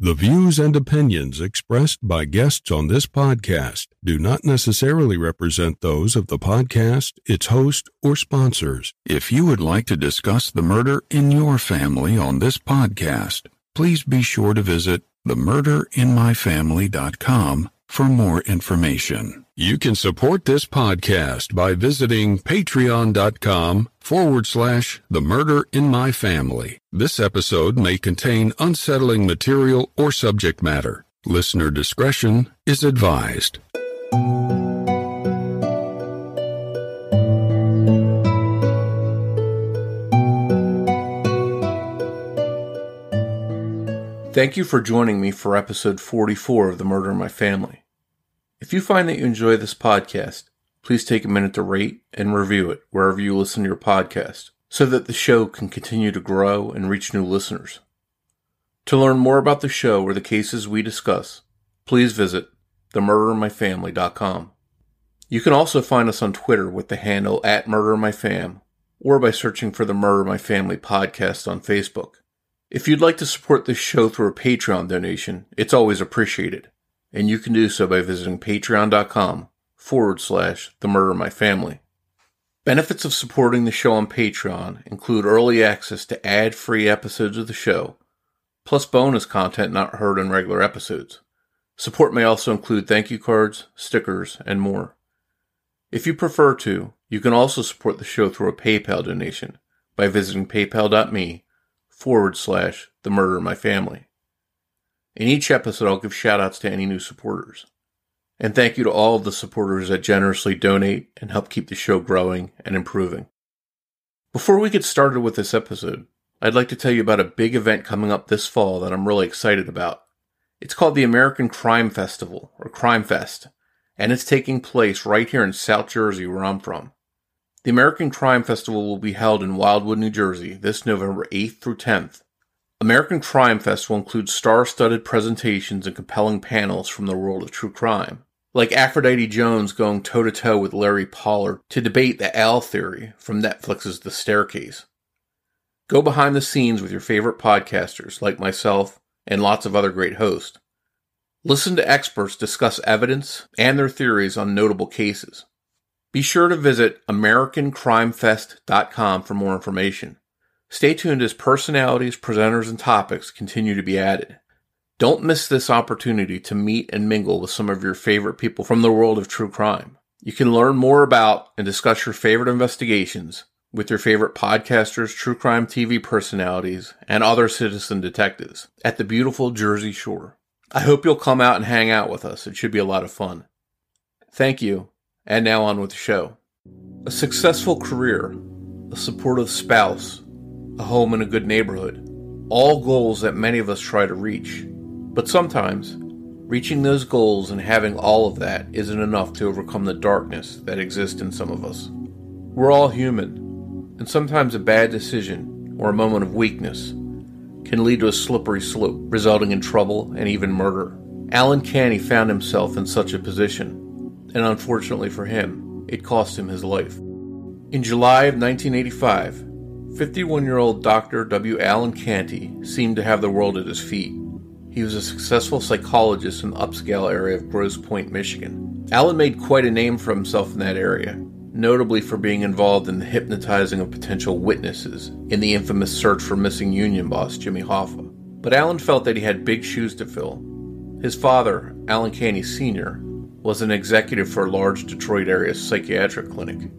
The views and opinions expressed by guests on this podcast do not necessarily represent those of the podcast, its host, or sponsors. If you would like to discuss the murder in your family on this podcast, please be sure to visit themurderinmyfamily.com for more information. You can support this podcast by visiting patreon.com forward slash the murder in my family. This episode may contain unsettling material or subject matter. Listener discretion is advised. Thank you for joining me for episode 44 of The Murder in My Family. If you find that you enjoy this podcast, please take a minute to rate and review it wherever you listen to your podcast so that the show can continue to grow and reach new listeners. To learn more about the show or the cases we discuss, please visit themurderinmyfamily.com. You can also find us on Twitter with the handle at murdermyfam or by searching for the Murder My Family podcast on Facebook. If you'd like to support this show through a Patreon donation, it's always appreciated, and you can do so by visiting patreon.com forward slash the murder my family. Benefits of supporting the show on Patreon include early access to ad free episodes of the show, plus bonus content not heard in regular episodes. Support may also include thank you cards, stickers, and more. If you prefer to, you can also support the show through a PayPal donation by visiting paypal.me forward slash the murder of my family. In each episode, I'll give shout outs to any new supporters. And thank you to all of the supporters that generously donate and help keep the show growing and improving. Before we get started with this episode, I'd like to tell you about a big event coming up this fall that I'm really excited about. It's called the American Crime Festival, or Crime Fest, and it's taking place right here in South Jersey, where I'm from. The American Crime Festival will be held in Wildwood, New Jersey this November 8th through 10th. American Crime Fest will include star studded presentations and compelling panels from the world of true crime, like Aphrodite Jones going toe to toe with Larry Pollard to debate the owl theory from Netflix's The Staircase. Go behind the scenes with your favorite podcasters like myself and lots of other great hosts. Listen to experts discuss evidence and their theories on notable cases. Be sure to visit AmericanCrimeFest.com for more information. Stay tuned as personalities, presenters, and topics continue to be added. Don't miss this opportunity to meet and mingle with some of your favorite people from the world of true crime. You can learn more about and discuss your favorite investigations with your favorite podcasters, true crime TV personalities, and other citizen detectives at the beautiful Jersey Shore. I hope you'll come out and hang out with us. It should be a lot of fun. Thank you, and now on with the show. A successful career, a supportive spouse, a home in a good neighborhood. All goals that many of us try to reach. But sometimes, reaching those goals and having all of that isn't enough to overcome the darkness that exists in some of us. We're all human, and sometimes a bad decision or a moment of weakness can lead to a slippery slope, resulting in trouble and even murder. Alan Canty found himself in such a position, and unfortunately for him, it cost him his life. In July of 1985, 51 year old Dr. W. Alan Canty seemed to have the world at his feet. He was a successful psychologist in the upscale area of Grosse Pointe, Michigan. Alan made quite a name for himself in that area, notably for being involved in the hypnotizing of potential witnesses in the infamous search for missing union boss Jimmy Hoffa. But Alan felt that he had big shoes to fill. His father, Alan Canty Sr., was an executive for a large Detroit area psychiatric clinic.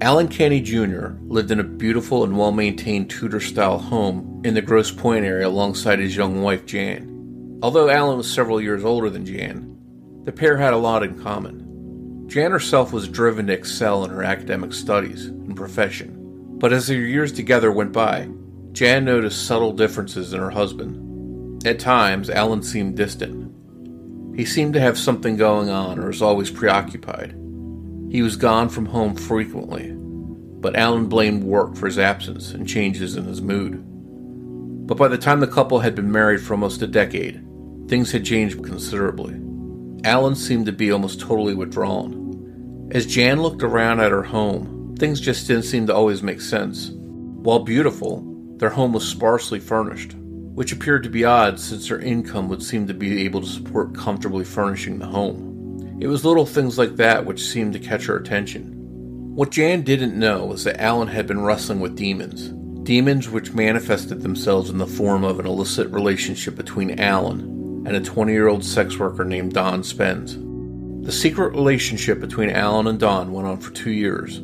Alan Canty Jr. lived in a beautiful and well maintained Tudor style home in the Grosse Pointe area alongside his young wife Jan. Although Alan was several years older than Jan, the pair had a lot in common. Jan herself was driven to excel in her academic studies and profession, but as their years together went by, Jan noticed subtle differences in her husband. At times, Alan seemed distant. He seemed to have something going on or was always preoccupied. He was gone from home frequently, but Alan blamed work for his absence and changes in his mood. But by the time the couple had been married for almost a decade, things had changed considerably. Alan seemed to be almost totally withdrawn. As Jan looked around at her home, things just didn't seem to always make sense. While beautiful, their home was sparsely furnished, which appeared to be odd since her income would seem to be able to support comfortably furnishing the home. It was little things like that which seemed to catch her attention. What Jan didn't know was that Alan had been wrestling with demons. Demons which manifested themselves in the form of an illicit relationship between Alan and a 20 year old sex worker named Dawn Spence. The secret relationship between Alan and Dawn went on for two years.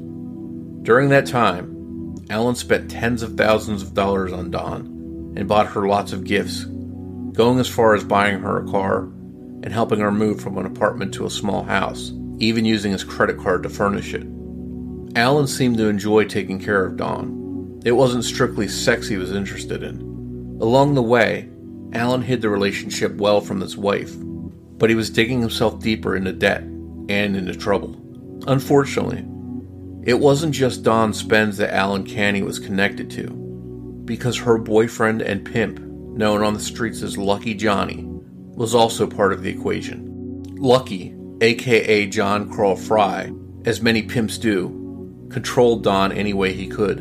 During that time, Alan spent tens of thousands of dollars on Dawn and bought her lots of gifts, going as far as buying her a car and helping her move from an apartment to a small house, even using his credit card to furnish it. Alan seemed to enjoy taking care of Dawn. It wasn't strictly sex he was interested in. Along the way, Alan hid the relationship well from his wife, but he was digging himself deeper into debt and into trouble. Unfortunately, it wasn't just Dawn Spence that Alan Canty was connected to because her boyfriend and pimp, known on the streets as Lucky Johnny, was also part of the equation. Lucky, aka John Carl Fry, as many pimps do, controlled Dawn any way he could.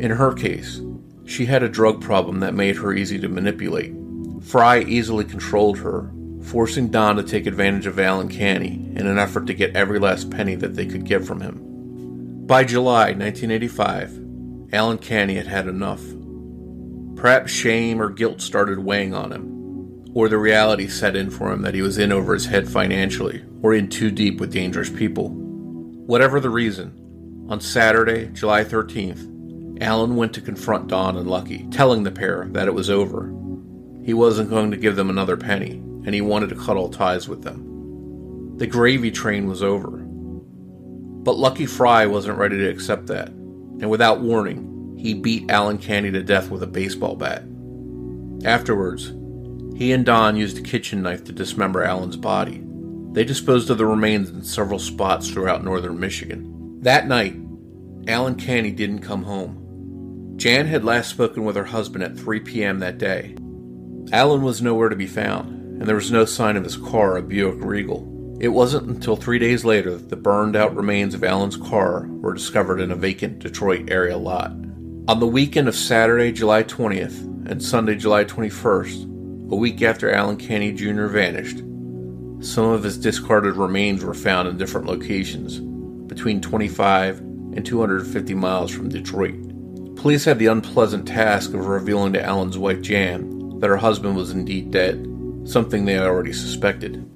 In her case, she had a drug problem that made her easy to manipulate. Fry easily controlled her, forcing Dawn to take advantage of Alan Canty in an effort to get every last penny that they could get from him. By July 1985, Alan Canty had had enough. Perhaps shame or guilt started weighing on him, or the reality set in for him that he was in over his head financially or in too deep with dangerous people. Whatever the reason, on Saturday, July 13th, Alan went to confront Dawn and Lucky, telling the pair that it was over. He wasn't going to give them another penny, and he wanted to cut all ties with them. The gravy train was over. But Lucky Fry wasn't ready to accept that, and without warning, he beat Alan Canty to death with a baseball bat. Afterwards, he and Dawn used a kitchen knife to dismember Alan's body. They disposed of the remains in several spots throughout northern Michigan. That night, Alan Canty didn't come home. Jan had last spoken with her husband at 3 p.m. that day. Alan was nowhere to be found, and there was no sign of his car, a Buick Regal. It wasn't until three days later that the burned out remains of Alan's car were discovered in a vacant Detroit area lot. On the weekend of Saturday, July 20th and Sunday, July 21st, a week after Alan Canty Jr. vanished, some of his discarded remains were found in different locations, between 25 and 250 miles from Detroit. Police had the unpleasant task of revealing to Alan's wife Jan that her husband was indeed dead, something they already suspected.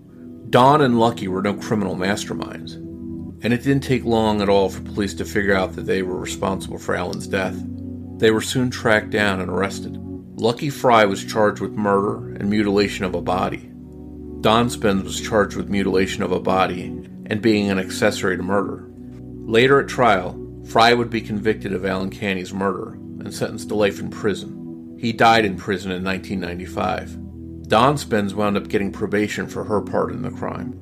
Dawn and Lucky were no criminal masterminds, and it didn't take long at all for police to figure out that they were responsible for Alan's death. They were soon tracked down and arrested. Lucky Fry was charged with murder and mutilation of a body. Dawn Spence was charged with mutilation of a body and being an accessory to murder. Later at trial, Fry would be convicted of Alan Canty's murder and sentenced to life in prison. He died in prison in 1995. Dawn Spence wound up getting probation for her part in the crime.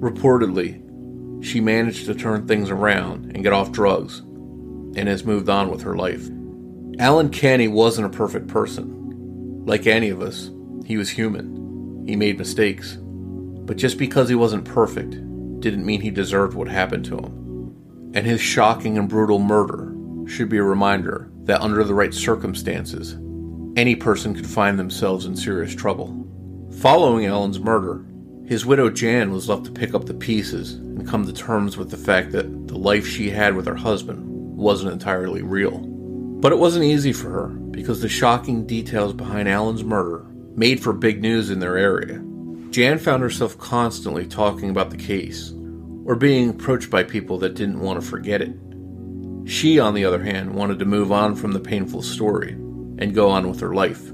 Reportedly, she managed to turn things around and get off drugs and has moved on with her life. Alan Canty wasn't a perfect person. Like any of us, he was human. He made mistakes. But just because he wasn't perfect didn't mean he deserved what happened to him. And his shocking and brutal murder should be a reminder that under the right circumstances, any person could find themselves in serious trouble. Following Alan's murder, his widow Jan was left to pick up the pieces and come to terms with the fact that the life she had with her husband wasn't entirely real. But it wasn't easy for her because the shocking details behind Alan's murder made for big news in their area. Jan found herself constantly talking about the case or being approached by people that didn't want to forget it. She, on the other hand, wanted to move on from the painful story and go on with her life.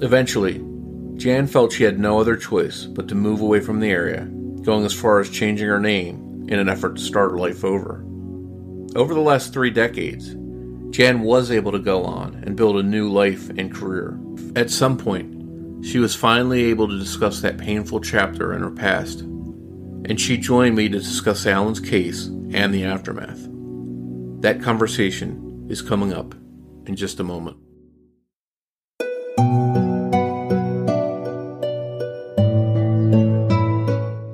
Eventually, Jan felt she had no other choice but to move away from the area, going as far as changing her name in an effort to start her life over. Over the last three decades, Jan was able to go on and build a new life and career. At some point, she was finally able to discuss that painful chapter in her past, and she joined me to discuss Alan's case and the aftermath. That conversation is coming up in just a moment.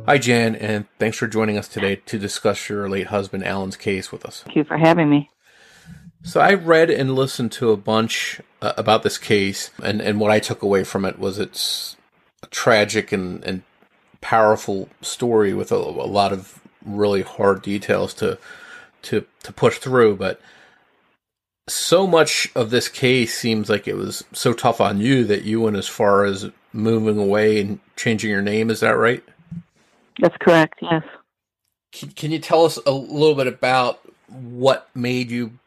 Hi, Jan, and thanks for joining us today to discuss your late husband Alan's case with us. Thank you for having me. So I read and listened to a bunch uh, about this case, and, and what I took away from it was it's a tragic and, and powerful story with a, a lot of really hard details to to to push through. But so much of this case seems like it was so tough on you that you went as far as moving away and changing your name. Is that right? That's correct. Yes. Can, can you tell us a little bit about what made you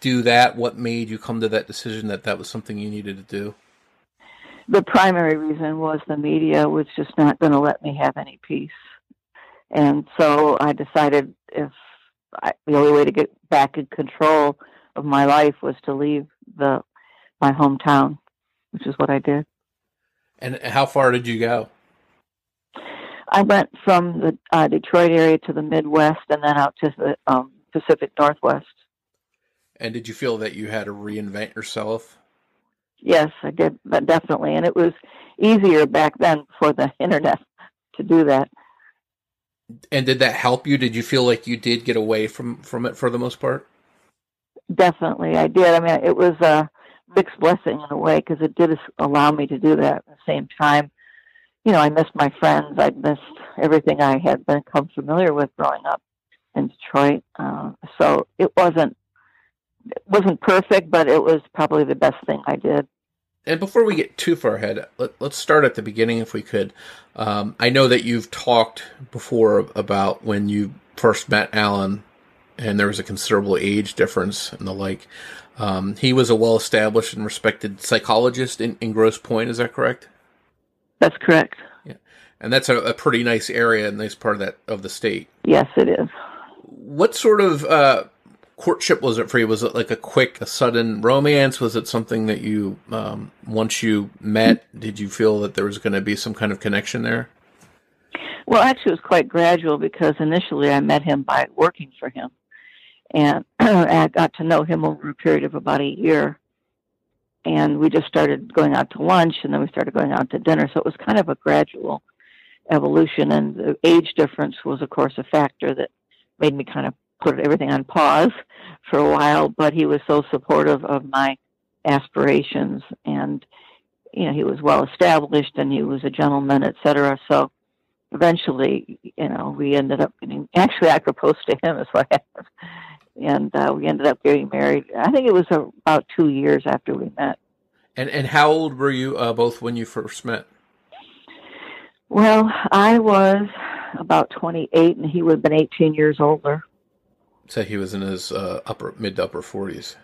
do that? What made you come to that decision that that was something you needed to do? The primary reason was the media was just not going to let me have any peace. And so I decided if I, the only way to get back in control of my life was to leave the my hometown, which is what I did. And how far did you go? I went from the uh, Detroit area to the Midwest and then out to the um, Pacific Northwest. And did you feel that you had to reinvent yourself? Yes, I did, definitely. And it was easier back then for the internet to do that. And did that help you? Did you feel like you did get away from from it for the most part? Definitely, I did. I mean, it was a mixed blessing in a way because it did allow me to do that at the same time. You know, I missed my friends. I missed everything I had become familiar with growing up in Detroit. Uh, so it wasn't wasn't perfect, but it was probably the best thing I did. And before we get too far ahead, let, us start at the beginning if we could. Um, I know that you've talked before about when you first met Alan, and there was a considerable age difference and the like. Um, he was a well established and respected psychologist in, in Grosse Pointe, is that correct? That's correct. Yeah. And that's a, a pretty nice area, a nice part of that of the state. Yes, it is. What sort of uh, courtship was it for you? Was it like a quick, a sudden romance? Was it something that you, um, once you met, did you feel that there was going to be some kind of connection there? Well, actually, it was quite gradual because initially I met him by working for him. And I got to know him over a period of about a year. And we just started going out to lunch and then we started going out to dinner. So it was kind of a gradual evolution. And the age difference was, of course, a factor that made me kind of put everything on pause for a while, but he was so supportive of my aspirations and you know he was well established and he was a gentleman etc so eventually you know we ended up getting actually i proposed to him as what happened. And uh, we ended up getting married. I think it was about two years after we met. And and how old were you uh, both when you first met? Well i was about 28 and he would have been 18 years older said he was in his uh, upper mid to upper 40s.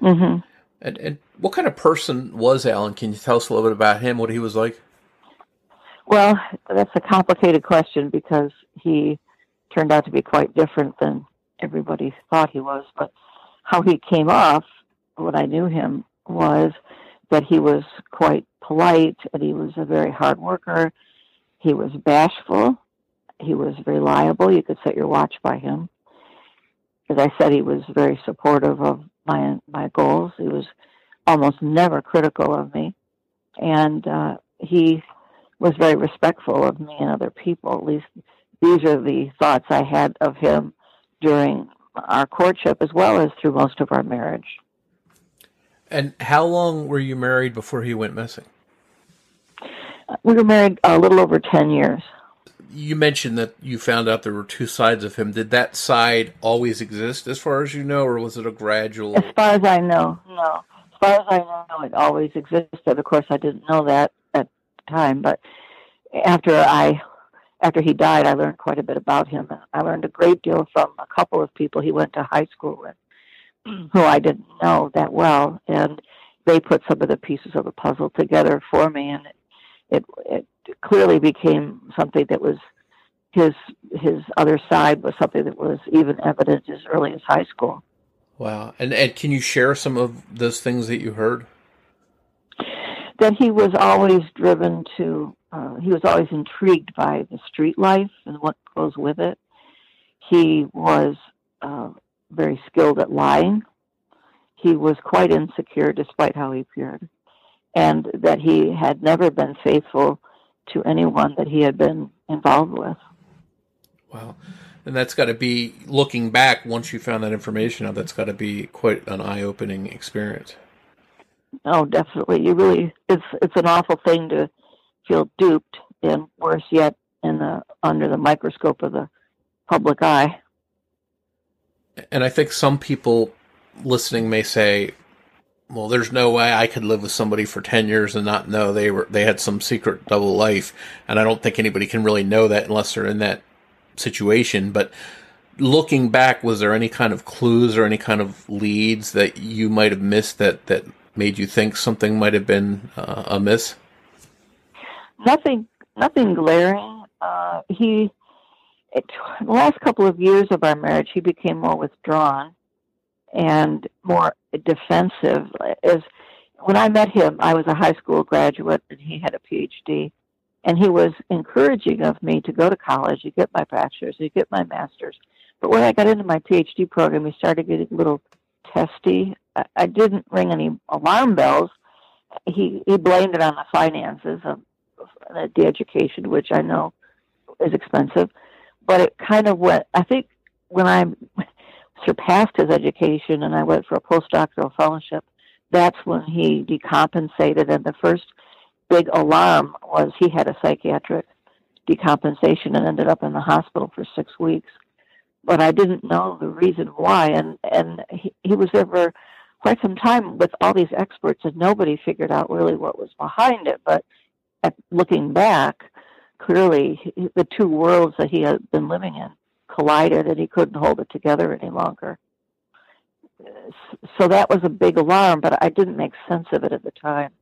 Mm-hmm. And and what kind of person was Alan? Can you tell us a little bit about him? What he was like? Well, that's a complicated question because he turned out to be quite different than everybody thought he was. But how he came off, when I knew him was that he was quite polite and he was a very hard worker. He was bashful. He was reliable. You could set your watch by him as I said, he was very supportive of my my goals. He was almost never critical of me, and uh, he was very respectful of me and other people. At least these are the thoughts I had of him during our courtship, as well as through most of our marriage. And how long were you married before he went missing? We were married a little over ten years you mentioned that you found out there were two sides of him. Did that side always exist, as far as you know, or was it a gradual? As far as I know, no. As far as I know, it always existed. Of course, I didn't know that at the time, but after I, after he died, I learned quite a bit about him. I learned a great deal from a couple of people he went to high school with, who I didn't know that well, and they put some of the pieces of the puzzle together for me, and it, it clearly became something that was his his other side was something that was even evident as early as high school. Wow! And and can you share some of those things that you heard? That he was always driven to. Uh, he was always intrigued by the street life and what goes with it. He was uh, very skilled at lying. He was quite insecure, despite how he appeared and that he had never been faithful to anyone that he had been involved with. Wow. And that's got to be looking back once you found that information out. That's got to be quite an eye-opening experience. Oh, definitely. You really it's it's an awful thing to feel duped, and worse yet, in the under the microscope of the public eye. And I think some people listening may say, well, there's no way I could live with somebody for 10 years and not know they were, they had some secret double life. And I don't think anybody can really know that unless they're in that situation. But looking back, was there any kind of clues or any kind of leads that you might have missed that, that made you think something might have been uh, amiss? Nothing, nothing glaring. Uh, he, it, the last couple of years of our marriage, he became more withdrawn and more defensive. As when I met him, I was a high school graduate and he had a PhD, and he was encouraging of me to go to college, to get my bachelor's, to get my master's. But when I got into my PhD program, he started getting a little testy. I, I didn't ring any alarm bells. He he blamed it on the finances of, of the education, which I know is expensive. But it kind of went. I think when I surpassed his education and I went for a postdoctoral fellowship, that's when he decompensated. And the first big alarm was he had a psychiatric decompensation and ended up in the hospital for six weeks. But I didn't know the reason why. And, and he, he was there for quite some time with all these experts, and nobody figured out really what was behind it. But at, looking back, clearly the two worlds that he had been living in collided and he couldn't hold it together any longer. So that was a big alarm, but I didn't make sense of it at the time.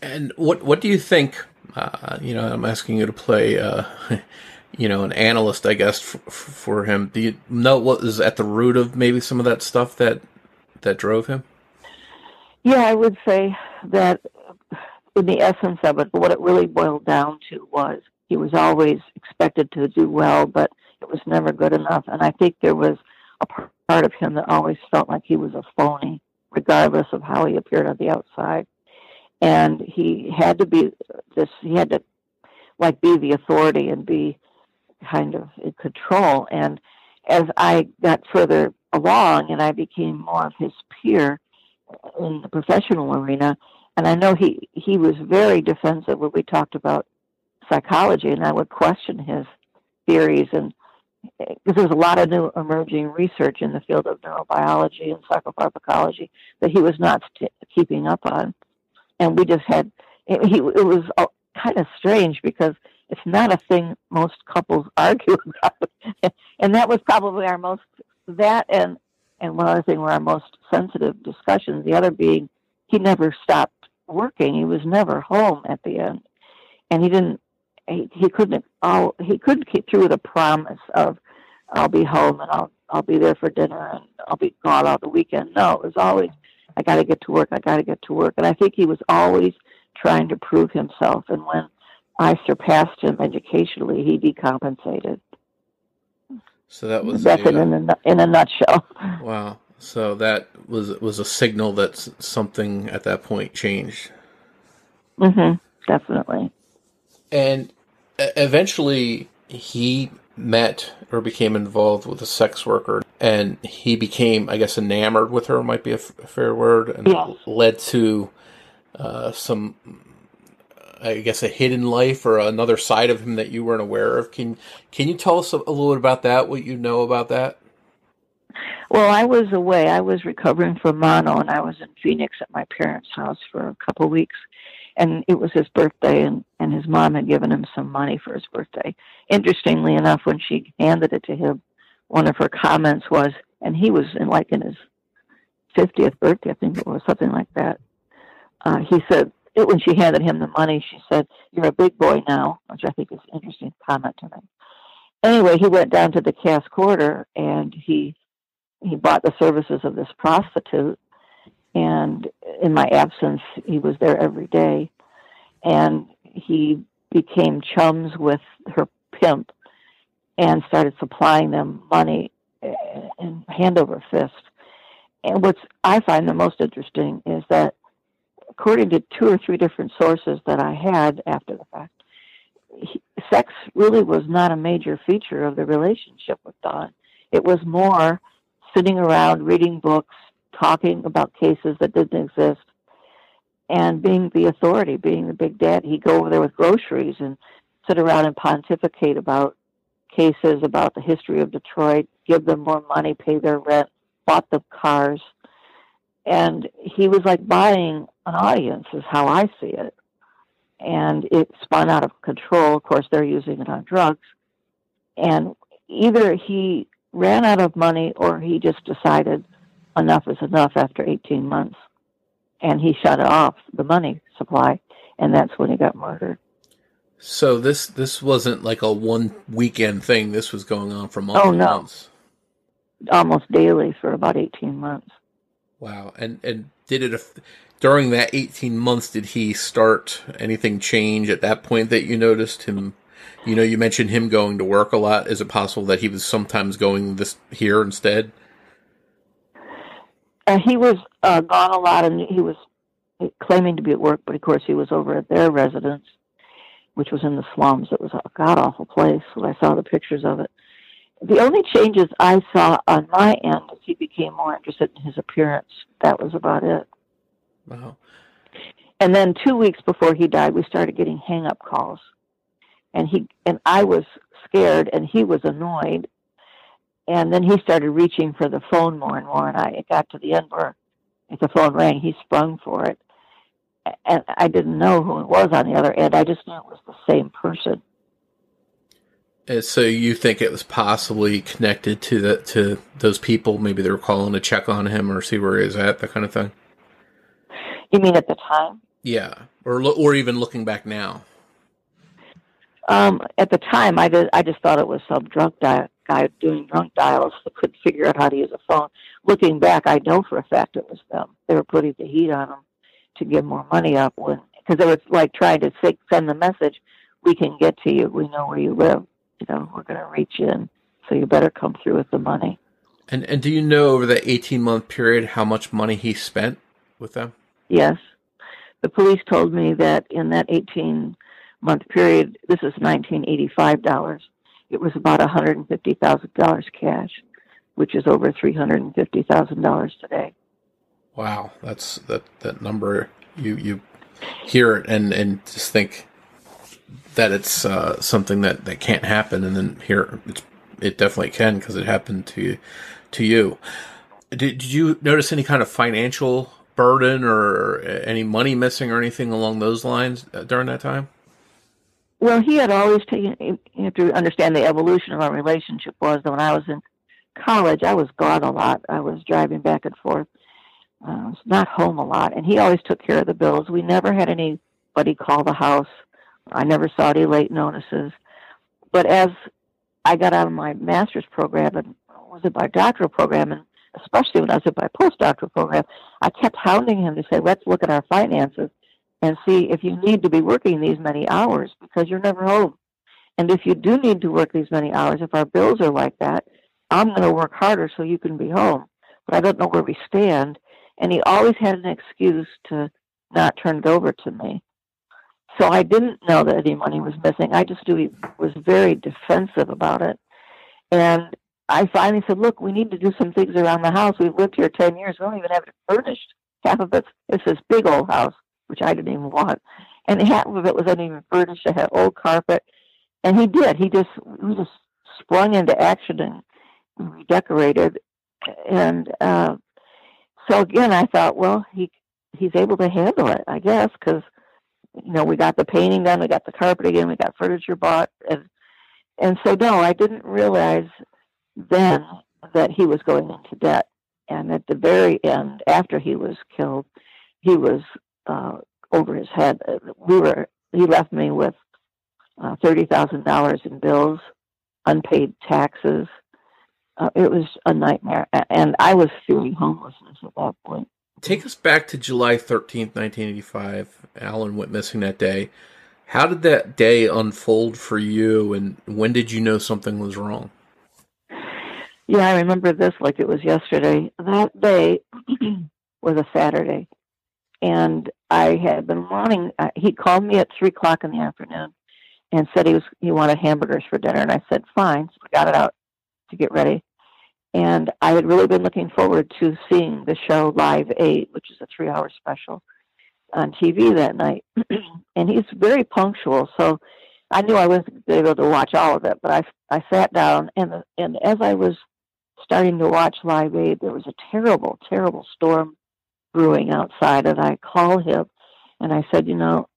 And what what do you think? Uh, you know, I'm asking you to play, uh, you know, an analyst, I guess, for, for him. Do you know what is at the root of maybe some of that stuff that that drove him? Yeah, I would say that in the essence of it, what it really boiled down to was he was always expected to do well, but it was never good enough. And I think there was a part of him that always felt like he was a phony, regardless of how he appeared on the outside. And he had to be this, he had to like be the authority and be kind of in control. And as I got further along and I became more of his peer in the professional arena, and I know he, he was very defensive when we talked about psychology, and I would question his theories. And because there's a lot of new emerging research in the field of neurobiology and psychopharmacology that he was not keeping up on, and we just had it, he, it was kind of strange because it's not a thing most couples argue about, and that was probably our most that and and one other thing were our most sensitive discussions. The other being he never stopped working; he was never home at the end, and he didn't he, he couldn't all he couldn't keep through the promise of I'll be home and I'll I'll be there for dinner and I'll be gone all the weekend. No, it was always I got to get to work. I got to get to work, and I think he was always trying to prove himself. And when I surpassed him educationally, he decompensated. So that was that's a, it in a, in a nutshell. Wow. So that was was a signal that something at that point changed. Mhm. Definitely. And eventually he met or became involved with a sex worker and he became i guess enamored with her might be a, f- a fair word and yeah. led to uh, some i guess a hidden life or another side of him that you weren't aware of. Can can you tell us a, a little bit about that what you know about that? Well i was away. I was recovering from mono and i was in phoenix at my parents house for a couple of weeks and it was his birthday and and his mom had given him some money for his birthday. Interestingly enough when she handed it to him one of her comments was and he was in like in his 50th birthday i think it was something like that. Uh, he said it, when she handed him the money she said you're a big boy now which i think is an interesting comment to me anyway he went down to the Cass Corridor and he he bought the services of this prostitute and in my absence, he was there every day. And he became chums with her pimp and started supplying them money and hand over fist. And what's I find the most interesting is that, according to two or three different sources that I had after the fact, he, sex really was not a major feature of the relationship with Dawn. It was more sitting around reading books, talking about cases that didn't exist, and being the authority, being the big dad. He'd go over there with groceries and sit around and pontificate about cases, about the history of Detroit, give them more money, pay their rent, bought the cars. And he was like buying an audience, is how I see it. And it spun out of control. Of course, they're using it on drugs. And either he ran out of money or he just decided enough is enough after 18 months. And he shut off the money supply. And that's when he got murdered. So this this wasn't like a one weekend thing. This was going on for months. Oh no, months. almost daily for about eighteen months. Wow, and and did it during that eighteen months? Did he start anything change at that point that you noticed him? You know, you mentioned him going to work a lot. Is it possible that he was sometimes going this here instead? Uh, he was uh, gone a lot, and he was claiming to be at work, but of course he was over at their residence which was in the slums. It was a god awful place when I saw the pictures of it. The only changes I saw on my end was he became more interested in his appearance. That was about it. Wow. And then two weeks before he died, we started getting hang up calls. And he and I was scared and he was annoyed. And then he started reaching for the phone more and more and I it got to the end where if the phone rang, he sprung for it and I didn't know who it was on the other end. I just knew it was the same person. And so you think it was possibly connected to the to those people? Maybe they were calling to check on him or see where he's at, that kind of thing. You mean at the time? Yeah, or or even looking back now. Um, at the time, I did. I just thought it was some drunk di- guy doing drunk dials that couldn't figure out how to use a phone. Looking back, I know for a fact it was them. They were putting the heat on them to give more money up when because it was like trying to send the message, we can get to you. We know where you live. You know, we're going to reach in. So you better come through with the money. And and do you know over that 18 month period how much money he spent with them? Yes. The police told me that in that 18 month period, this is 1985 dollars, it was about $150,000 cash, which is over $350,000 today. Wow, that's that that number. You you hear it and and just think that it's uh, something that that can't happen, and then here it's it definitely can because it happened to to you. Did, did you notice any kind of financial burden or any money missing or anything along those lines uh, during that time? Well, he had always taken. You have to understand the evolution of our relationship was that when I was in college, I was gone a lot. I was driving back and forth uh, was not home a lot, and he always took care of the bills. We never had anybody call the house. I never saw any late notices. But as I got out of my master's program and was in my doctoral program, and especially when I was in my postdoctoral program, I kept hounding him to say, let's look at our finances and see if you need to be working these many hours because you're never home. And if you do need to work these many hours, if our bills are like that, I'm going to work harder so you can be home. But I don't know where we stand and he always had an excuse to not turn it over to me. So I didn't know that any money was missing. I just knew he was very defensive about it. And I finally said, look, we need to do some things around the house. We've lived here 10 years. We don't even have it furnished. Half of it's, it's this big old house, which I didn't even want. And half of it was uneven furnished. It had old carpet. And he did. He just, he just sprung into action and redecorated. And, uh, so again, I thought, well, he he's able to handle it, I guess, because you know we got the painting done, we got the carpet again, we got furniture bought, and and so no, I didn't realize then that he was going into debt. And at the very end, after he was killed, he was uh, over his head. We were he left me with uh, thirty thousand dollars in bills, unpaid taxes, uh, it was a nightmare, and I was feeling homelessness at that point. Take us back to July thirteenth, nineteen eighty-five. Alan went missing that day. How did that day unfold for you, and when did you know something was wrong? Yeah, I remember this like it was yesterday. That day was a Saturday, and I had been wanting. Uh, he called me at three o'clock in the afternoon, and said he was he wanted hamburgers for dinner, and I said fine. So we got it out to get ready, and I had really been looking forward to seeing the show Live Aid, which is a three-hour special on TV that night. and he's very punctual, so I knew I wasn't able to watch all of it. But I I sat down, and the, and as I was starting to watch Live Aid, there was a terrible, terrible storm brewing outside, and I called him, and I said, you know,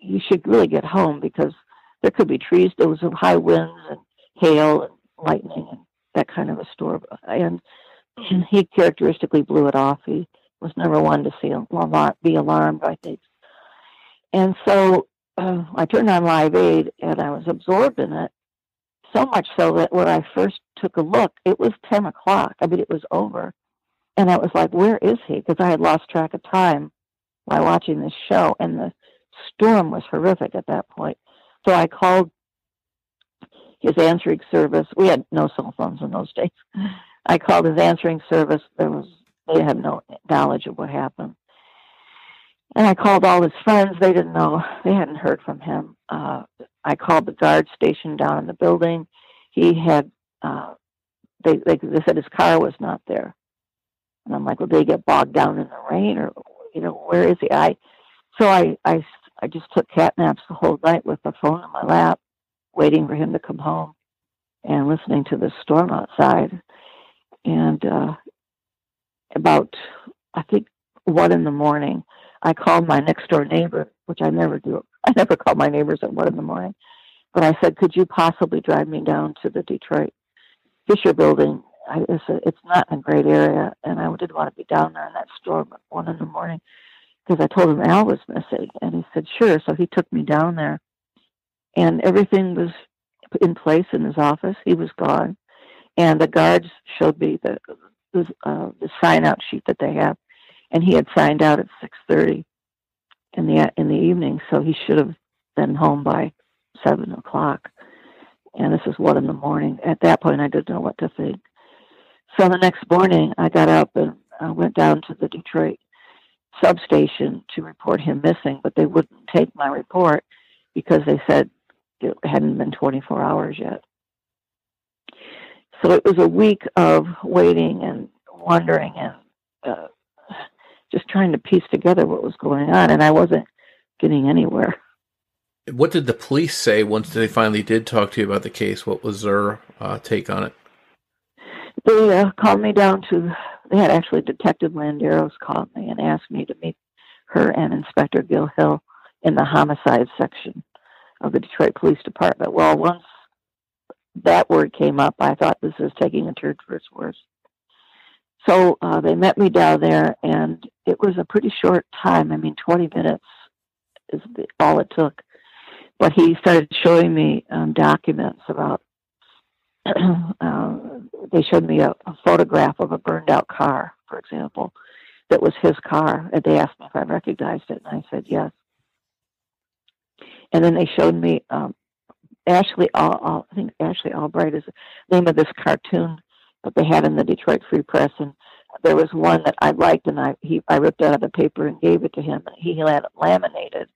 you should really get home because there could be trees. There was high winds and hail and lightning and that kind of a storm. And he characteristically blew it off. He was never one to see be alarmed by things. And so uh, I turned on Live Aid and I was absorbed in it so much so that when I first took a look, it was 10 o'clock. I mean, it was over. And I was like, where is he? Because I had lost track of time while watching this show. And the storm was horrific at that point. So I called his answering service. We had no cell phones in those days. I called his answering service. There was they had no knowledge of what happened. And I called all his friends. They didn't know. They hadn't heard from him. Uh, I called the guard station down in the building. He had. Uh, they, they they said his car was not there. And I'm like, well, he get bogged down in the rain, or you know, where is he? I so I I I just took cat naps the whole night with the phone in my lap, waiting for him to come home and listening to the storm outside. And uh, about, I think, one in the morning, I called my next door neighbor, which I never do. I never call my neighbors at one in the morning. But I said, could you possibly drive me down to the Detroit Fisher building? I, it's, a, it's not in a great area, and I didn't want to be down there in that storm at one in the morning because I told him Al was missing, and he said sure. So he took me down there, and everything was in place in his office. He was gone, and the guards showed me the the, uh, the sign out sheet that they have, and he had signed out at six thirty in the in the evening, so he should have been home by seven o'clock. And this is one in the morning. At that point, I didn't know what to think. So the next morning, I got up and I went down to the Detroit substation to report him missing, but they wouldn't take my report because they said it hadn't been 24 hours yet. So it was a week of waiting and wondering and uh, just trying to piece together what was going on, and I wasn't getting anywhere. What did the police say once they finally did talk to you about the case? What was their uh, take on it? They uh, called me down to they had actually Detective Landeros called me and asked me to meet her and Inspector Gil Hill in the homicide section of the Detroit Police Department. Well, once that word came up, I thought this is taking a turn for its worse. So uh, they met me down there, and it was a pretty short time. I mean, 20 minutes is all it took. But he started showing me um, documents about uh, they showed me a, a photograph of a burned out car, for example, that was his car, and they asked me if I recognized it, and I said yes. And then they showed me um, Ashley, Al, Al, I think Ashley Albright is the name of this cartoon that they had in the Detroit Free Press, and there was one that I liked, and I he I ripped out of the paper and gave it to him, and he had it laminated,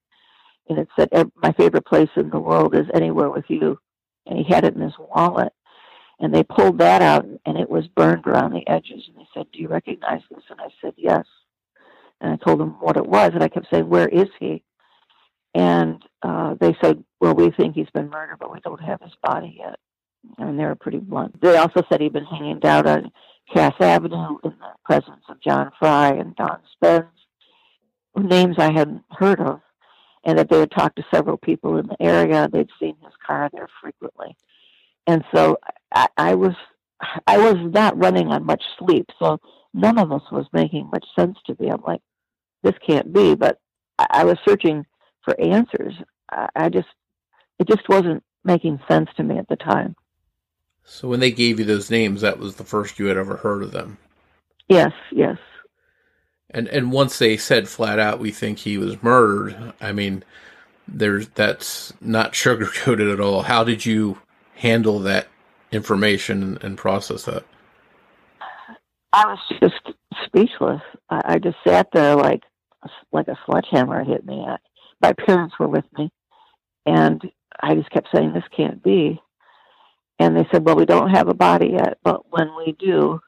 and it said, "My favorite place in the world is anywhere with you," and he had it in his wallet. And they pulled that out and it was burned around the edges. And they said, Do you recognize this? And I said, Yes. And I told them what it was. And I kept saying, Where is he? And uh, they said, Well, we think he's been murdered, but we don't have his body yet. And they were pretty blunt. They also said he'd been hanging out on Cass Avenue in the presence of John Fry and Dawn Spence, names I hadn't heard of, and that they had talked to several people in the area. They'd seen his car there frequently. And so I, I was I was not running on much sleep, so none of us was making much sense to me. I'm like, this can't be. But I, I was searching for answers. I, I just it just wasn't making sense to me at the time. So when they gave you those names, that was the first you had ever heard of them. Yes, yes. And and once they said flat out, we think he was murdered. I mean, there's that's not sugarcoated at all. How did you handle that information and process that? I was just speechless. I, I just sat there like like a sledgehammer hit me. I, my parents were with me, and I just kept saying, this can't be. And they said, well, we don't have a body yet, but when we do,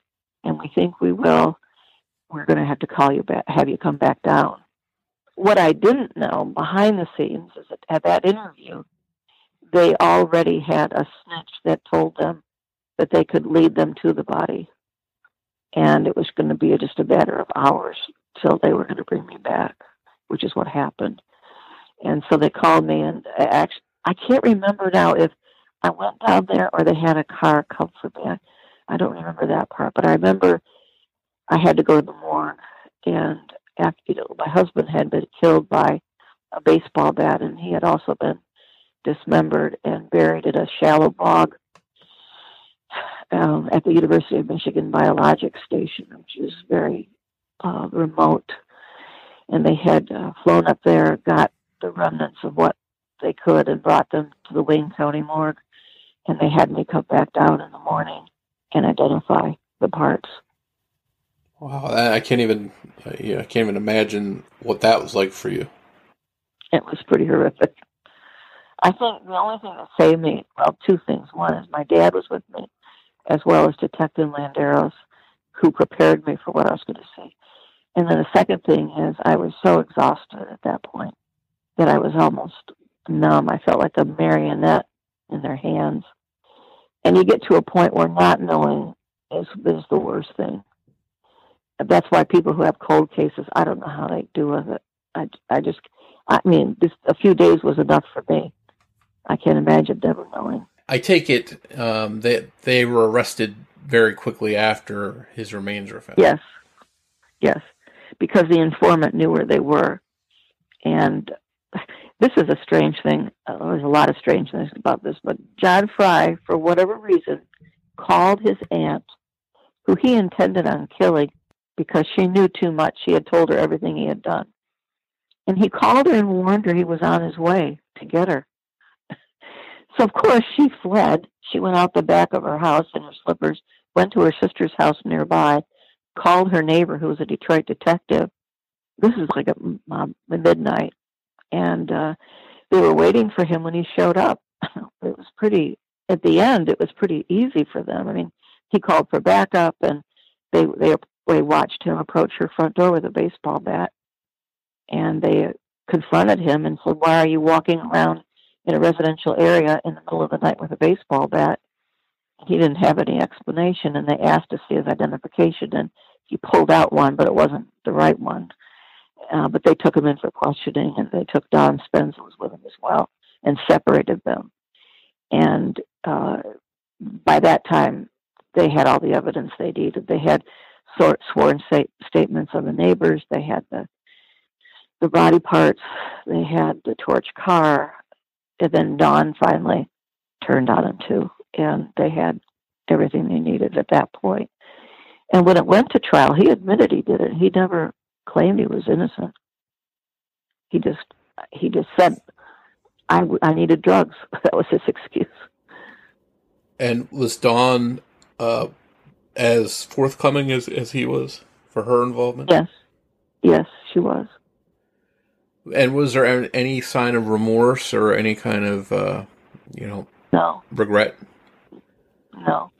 and we think we will, we're going to have to call you back, have you come back down. What I didn't know behind the scenes is that at that interview, they already had a snitch that told them that they could lead them to the body. And it was going to be just a matter of hours till they were going to bring me back, which is what happened. And so they called me, and I actually, I can't remember now if I went down there or they had a car come for me. I don't remember that part, but I remember I had to go to the morgue, and after you know, my husband had been killed by a baseball bat, and he had also been dismembered and buried in a shallow bog um, at the University of Michigan Biological Station, which is very uh, remote. And they had uh, flown up there, got the remnants of what they could, and brought them to the Wayne County morgue. And they had me come back down in the morning and identify the parts. Wow, I can't even, yeah, I can't even imagine what that was like for you. It was pretty horrific. I think the only thing that saved me, well, two things. One is my dad was with me, as well as Detective Landeros, who prepared me for what I was going to see. And then the second thing is I was so exhausted at that point that I was almost numb. I felt like a marionette in their hands. And you get to a point where not knowing is, is the worst thing. That's why people who have cold cases, I don't know how they do with it. I, I just, I mean, a few days was enough for me. I can't imagine never knowing. I take it um, that they were arrested very quickly after his remains were found. Yes, yes, because the informant knew where they were, and this is a strange thing. Uh, there's a lot of strange things about this, but John Fry, for whatever reason, called his aunt, who he intended on killing because she knew too much. She had told her everything he had done. And he called her and warned her he was on his way to get her. So, of course, she fled. She went out the back of her house in her slippers, went to her sister's house nearby, called her neighbor, who was a Detroit detective. This is like at um, midnight. And uh, they were waiting for him when he showed up. it was pretty, at the end, it was pretty easy for them. I mean, he called for backup and they, they, they watched him approach her front door with a baseball bat. And they confronted him and said, Why are you walking around in a residential area in the middle of the night with a baseball bat. He didn't have any explanation, and they asked to see his identification, and he pulled out one, but it wasn't the right one. Uh, but they took him in for questioning, and they took Dawn Spence, who was with him as well, and separated them. And uh, by that time, they had all the evidence they needed. They had sort, sworn statements of the neighbors. They had the the body parts. They had the torch car and then Dawn finally turned on him too, and they had everything they needed at that point. And when it went to trial, he admitted he did it. He never claimed he was innocent. He just he just said, "I I needed drugs." That was his excuse. And was Dawn uh, as forthcoming as as he was for her involvement? Yes, yes, she was. And was there any sign of remorse or any kind of, uh, you know, no regret? No.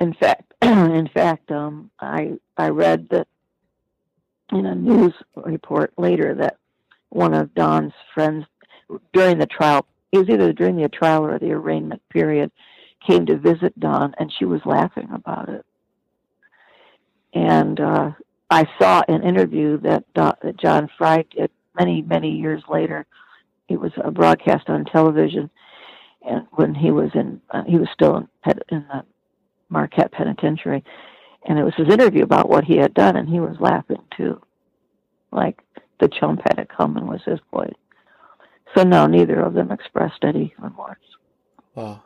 In fact, in fact, um, I I read that in a news report later that one of Dawn's friends during the trial, it was either during the trial or the arraignment period, came to visit Dawn, and she was laughing about it. And uh, I saw an interview that, Dawn, that John Fry did many, many years later. It was a broadcast on television, and when he was in, uh, he was still in, in the Marquette Penitentiary, and it was his interview about what he had done, and he was laughing too, like the chump had it coming was his point. So no, neither of them expressed any remorse.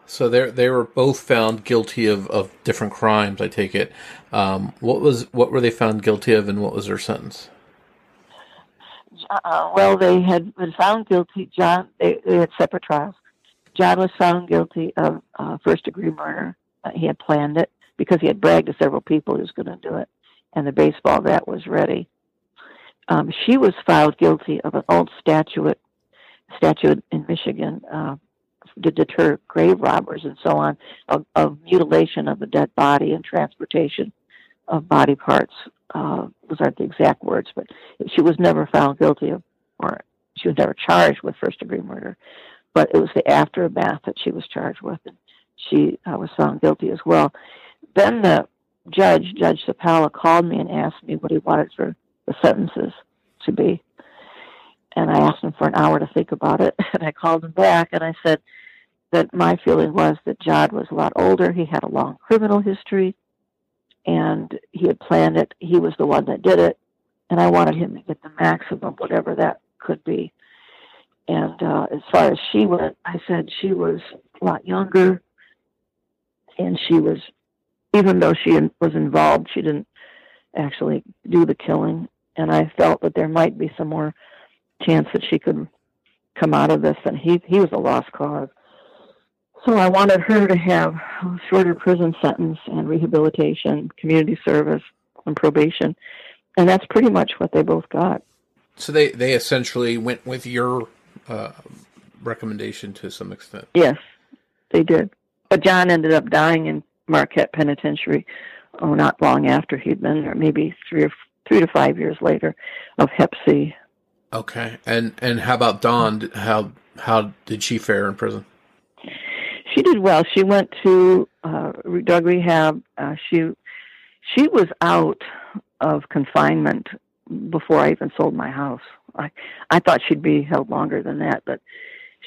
So they they were both found guilty of, of different crimes. I take it. Um, what was what were they found guilty of, and what was their sentence? Uh, well, they had been found guilty. John, they, they had separate trials. John was found guilty of uh, first degree murder. Uh, he had planned it because he had bragged to several people he was going to do it, and the baseball bat was ready. Um, she was found guilty of an old statute statute in Michigan, uh, to deter grave robbers and so on, of, of mutilation of a dead body and transportation of body parts. Uh, those aren't the exact words, but she was never found guilty of, or she was never charged with first degree murder. But it was the aftermath that she was charged with, and she uh, was found guilty as well. Then the judge, Judge Sapala, called me and asked me what he wanted for the sentences to be. And I asked him for an hour to think about it. And I called him back and I said that my feeling was that John was a lot older. He had a long criminal history and he had planned it. He was the one that did it. And I wanted him to get the maximum, whatever that could be. And uh, as far as she went, I said she was a lot younger and she was, even though she was involved, she didn't actually do the killing. And I felt that there might be some more chance that she could come out of this, and he he was a lost cause. So I wanted her to have a shorter prison sentence and rehabilitation, community service, and probation, and that's pretty much what they both got. So they they essentially went with your uh, recommendation to some extent. Yes, they did. But John ended up dying in Marquette Penitentiary. Oh, not long after he'd been there, maybe three or three to five years later, of Hep C. Okay, and and how about Dawn? How how did she fare in prison? She did well. She went to uh, drug rehab. Uh, she she was out of confinement before I even sold my house. I I thought she'd be held longer than that, but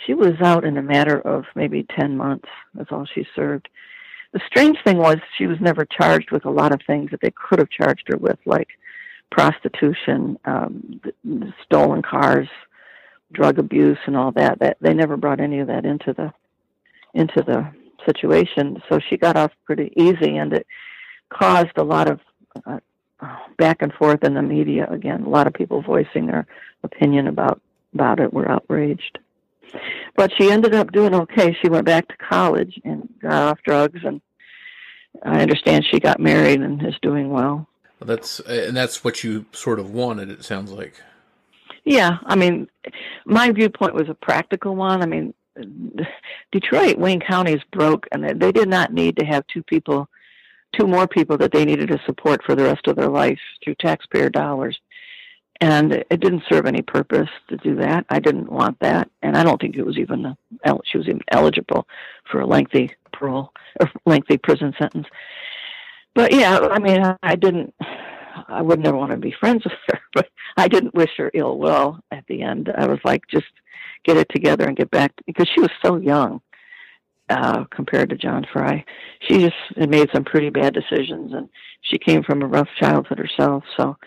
she was out in a matter of maybe ten months. That's all she served. The strange thing was she was never charged with a lot of things that they could have charged her with, like prostitution, um, stolen cars, drug abuse, and all that. That they never brought any of that into the into the situation. So she got off pretty easy, and it caused a lot of uh, back and forth in the media. Again, a lot of people voicing their opinion about about it were outraged. But she ended up doing okay. She went back to college and got off drugs, and I understand she got married and is doing well. Well, that's and that's what you sort of wanted. It sounds like. Yeah, I mean, my viewpoint was a practical one. I mean, Detroit, Wayne County is broke, and they did not need to have two people, two more people that they needed to support for the rest of their life through taxpayer dollars. And it didn't serve any purpose to do that. I didn't want that, and I don't think it was even she was even eligible for a lengthy parole or lengthy prison sentence but yeah, I mean, I didn't. I would never want to be friends with her, but I didn't wish her ill will at the end. I was like, just get it together and get back because she was so young uh, compared to John Fry. She just had made some pretty bad decisions, and she came from a rough childhood herself. So,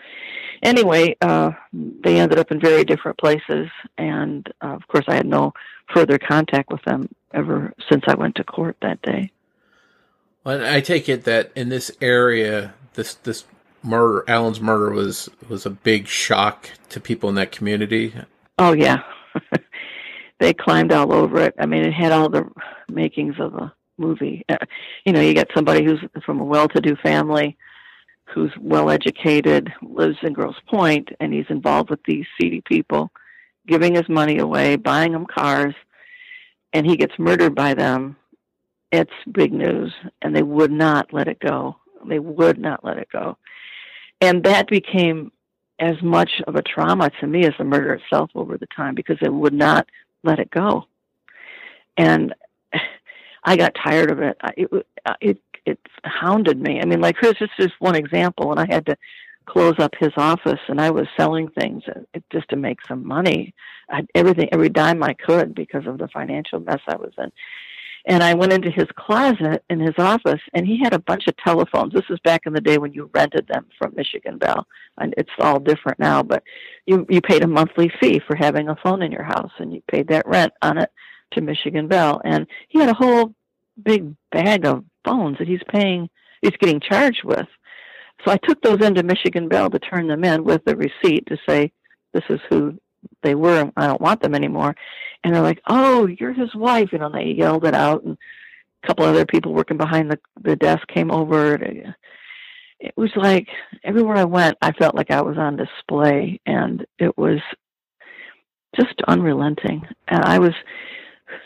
anyway, uh, they ended up in very different places, and uh, of course, I had no further contact with them ever since I went to court that day. Well, I take it that in this area, this this murder, Alan's murder, was was a big shock to people in that community. Oh yeah, they climbed all over it. I mean, it had all the makings of a movie. Uh, you know, you get somebody who's from a well-to-do family, who's well-educated, lives in Grosse Pointe, and he's involved with these seedy people, giving his money away, buying them cars, and he gets murdered by them it's big news, and they would not let it go. They would not let it go. And that became as much of a trauma to me as the murder itself over the time because they would not let it go. And I got tired of it. It it it hounded me. I mean, like here's just just one example, and I had to close up his office, and I was selling things uh, just to make some money. I, everything, every dime I could because of the financial mess I was in. And I went into his closet in his office, and he had a bunch of telephones. This was back in the day when you rented them from Michigan Bell, and it's all different now. But you you paid a monthly fee for having a phone in your house, and you paid that rent on it to Michigan Bell. And he had a whole big bag of phones that he's paying, he's getting charged with. So I took those into Michigan Bell to turn them in with the receipt to say this is who they were. I don't want them anymore and they're like, "Oh, you're his wife," you know. And they yelled it out, and a couple other people working behind the the desk came over. To, it was like everywhere I went, I felt like I was on display, and it was just unrelenting. And I was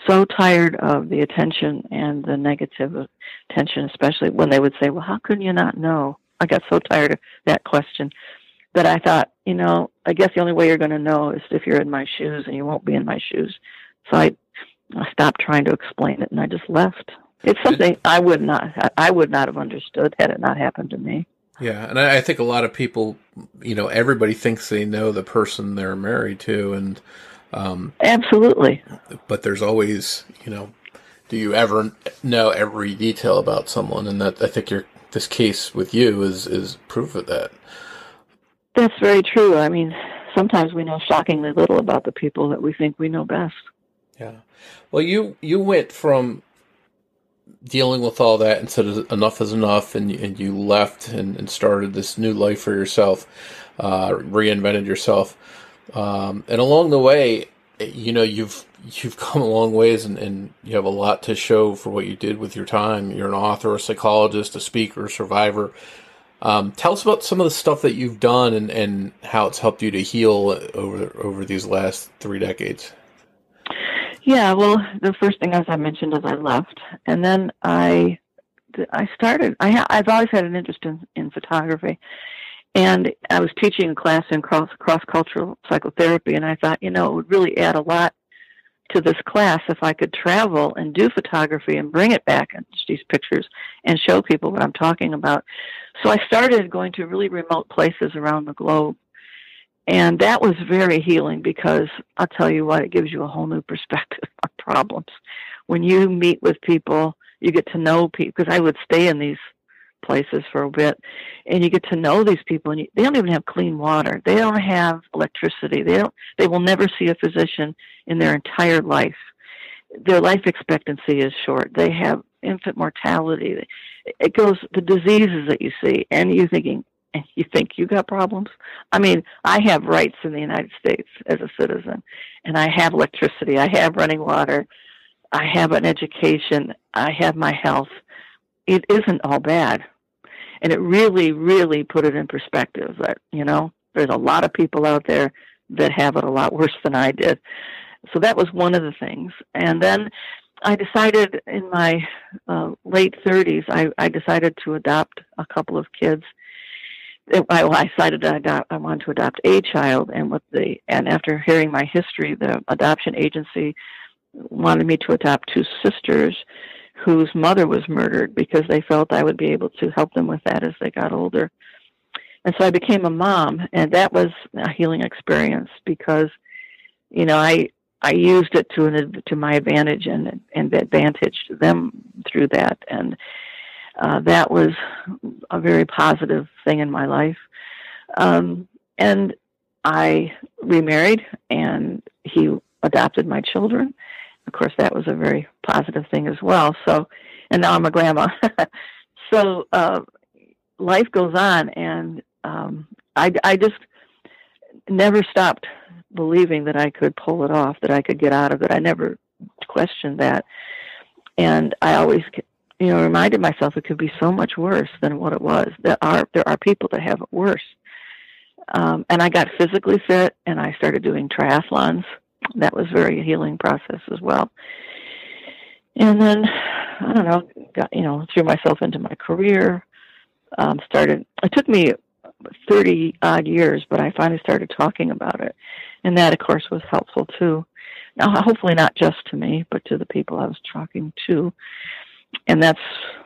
so tired of the attention and the negative attention, especially when they would say, Well, how can you not know? I got so tired of that question that I thought, you know, I guess the only way you're going to know is if you're in my shoes and you won't be in my shoes. So I, I stopped trying to explain it and I just left. It's something I would not, I would not have understood had it not happened to me. Yeah, and I, think a lot of people, you know, everybody thinks they know the person they're married to, and um, absolutely. But there's always, you know, do you ever know every detail about someone? And that I think your this case with you is is proof of that. That's very true. I mean, sometimes we know shockingly little about the people that we think we know best. Yeah. Well, you you went from dealing with all that and said enough is enough, and and you left and, and started this new life for yourself, uh, reinvented yourself, um, and along the way, you know you've you've come a long ways and, and you have a lot to show for what you did with your time. You're an author, a psychologist, a speaker, a survivor. Um, tell us about some of the stuff that you've done and, and how it's helped you to heal over over these last three decades. Yeah, well, the first thing, as I mentioned, is I left, and then I I started. I ha- I've always had an interest in, in photography, and I was teaching a class in cross cross cultural psychotherapy, and I thought, you know, it would really add a lot to this class if I could travel and do photography and bring it back and these pictures and show people what I'm talking about. So I started going to really remote places around the globe and that was very healing because I'll tell you what, it gives you a whole new perspective on problems. When you meet with people, you get to know people, because I would stay in these places for a bit, and you get to know these people, and you, they don't even have clean water. They don't have electricity. They don't. They will never see a physician in their entire life. Their life expectancy is short. They have infant mortality. It goes the diseases that you see, and you're thinking, and you think you got problems. I mean, I have rights in the United States as a citizen, and I have electricity, I have running water, I have an education, I have my health. It isn't all bad. And it really, really put it in perspective that, you know, there's a lot of people out there that have it a lot worse than I did. So that was one of the things. And then I decided in my uh, late 30s, I, I decided to adopt a couple of kids I, well, I decided to adopt, I wanted to adopt a child, and with the and after hearing my history, the adoption agency wanted me to adopt two sisters whose mother was murdered because they felt I would be able to help them with that as they got older. And so I became a mom, and that was a healing experience because, you know, I I used it to an, to my advantage and and advantaged them through that, and uh, that was a very positive thing in my life. Um, and I remarried, and he adopted my children. Of course, that was a very positive thing as well. So, and now I'm a grandma. so uh, life goes on, and um, I, I just never stopped believing that I could pull it off, that I could get out of it. I never questioned that, and I always you know, reminded myself it could be so much worse than what it was. There are there are people that have it worse. Um, and I got physically fit, and I started doing triathlons. That was very healing process as well. And then I don't know, got you know, threw myself into my career. Um, started. It took me thirty odd years, but I finally started talking about it, and that, of course, was helpful too. Now, hopefully not just to me, but to the people I was talking to and that's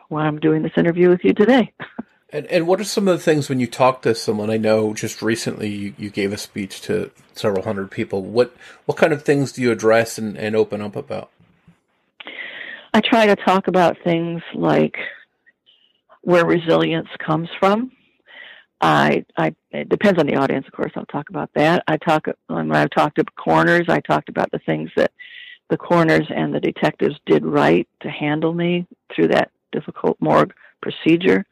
why I'm doing this interview with you today. And, and what are some of the things when you talk to someone? I know just recently you, you gave a speech to several hundred people. What what kind of things do you address and, and open up about? I try to talk about things like where resilience comes from. I, I, it depends on the audience, of course. I'll talk about that. I talk when I've talked to coroners. I talked about the things that the coroners and the detectives did right to handle me through that difficult morgue procedure.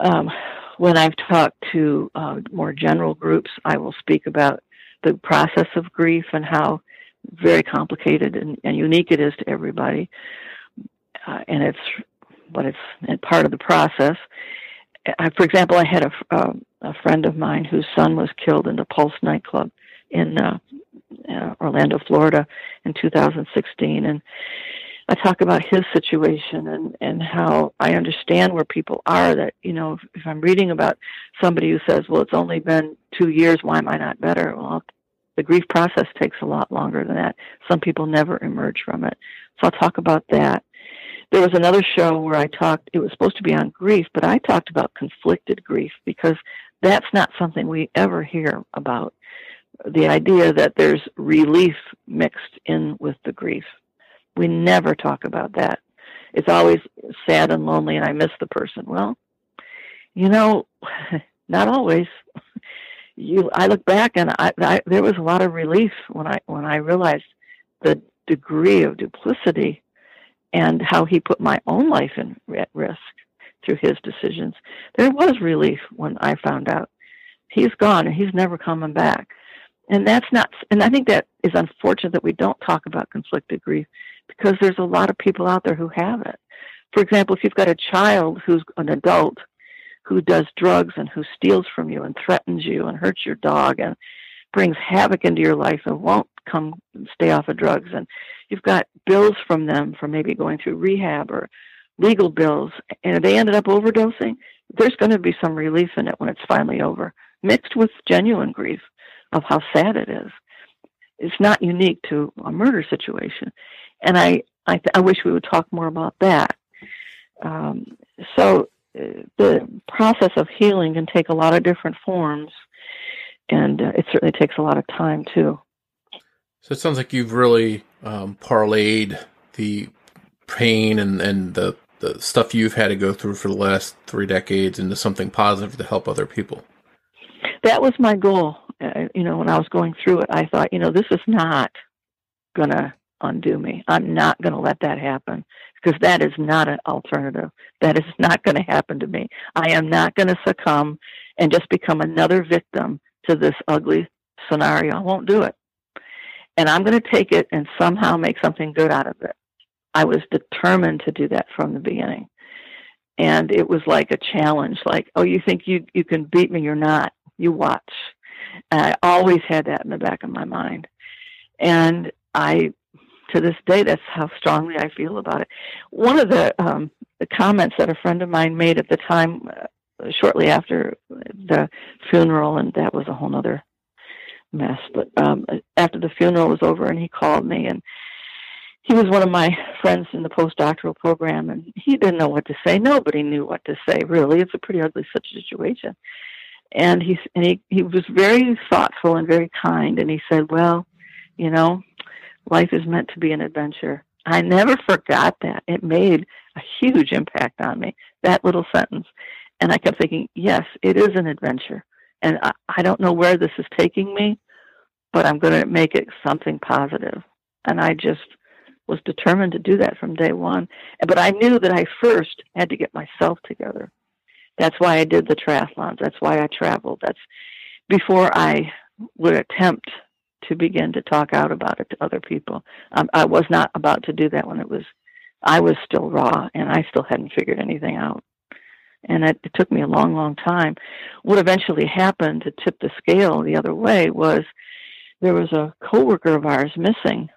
Um, when I've talked to uh, more general groups, I will speak about the process of grief and how very complicated and, and unique it is to everybody. Uh, and it's, but it's part of the process. I, for example, I had a, uh, a friend of mine whose son was killed in the Pulse nightclub in uh, uh, Orlando, Florida, in 2016, and I talk about his situation and and how I understand where people are. That you know, if, if I'm reading about somebody who says, "Well, it's only been two years. Why am I not better?" Well, the grief process takes a lot longer than that. Some people never emerge from it. So I'll talk about that. There was another show where I talked, it was supposed to be on grief, but I talked about conflicted grief because that's not something we ever hear about. The idea that there's relief mixed in with the grief. We never talk about that. It's always sad and lonely and I miss the person. Well, you know, not always. You, I look back and I, I, there was a lot of relief when I when I realized the degree of duplicity and how he put my own life in at risk through his decisions. There was relief when I found out he's gone and he's never coming back. And that's not, and I think that is unfortunate that we don't talk about conflicted grief because there's a lot of people out there who have it. For example, if you've got a child who's an adult who does drugs and who steals from you and threatens you and hurts your dog and brings havoc into your life and won't come stay off of drugs and you've got bills from them for maybe going through rehab or legal bills and they ended up overdosing there's going to be some relief in it when it's finally over mixed with genuine grief of how sad it is it's not unique to a murder situation and i i, th- I wish we would talk more about that um, so uh, the process of healing can take a lot of different forms and uh, it certainly takes a lot of time too. So it sounds like you've really um, parlayed the pain and, and the, the stuff you've had to go through for the last three decades into something positive to help other people. That was my goal. Uh, you know, when I was going through it, I thought, you know, this is not going to undo me. I'm not going to let that happen because that is not an alternative. That is not going to happen to me. I am not going to succumb and just become another victim to this ugly scenario. I won't do it. And I'm going to take it and somehow make something good out of it. I was determined to do that from the beginning. And it was like a challenge like, oh, you think you, you can beat me? You're not. You watch. And I always had that in the back of my mind. And I, to this day, that's how strongly I feel about it. One of the, um, the comments that a friend of mine made at the time, uh, shortly after the funeral, and that was a whole other mess. But um, after the funeral was over, and he called me, and he was one of my friends in the postdoctoral program, and he didn't know what to say. Nobody knew what to say. Really, it's a pretty ugly such situation. And he and he he was very thoughtful and very kind, and he said, "Well, you know, life is meant to be an adventure." I never forgot that. It made a huge impact on me. That little sentence. And I kept thinking, yes, it is an adventure. And I, I don't know where this is taking me, but I'm going to make it something positive. And I just was determined to do that from day one. But I knew that I first had to get myself together. That's why I did the triathlons. That's why I traveled. That's before I would attempt to begin to talk out about it to other people. Um, I was not about to do that when it was, I was still raw and I still hadn't figured anything out and it, it took me a long, long time. What eventually happened to tip the scale the other way was there was a coworker of ours missing,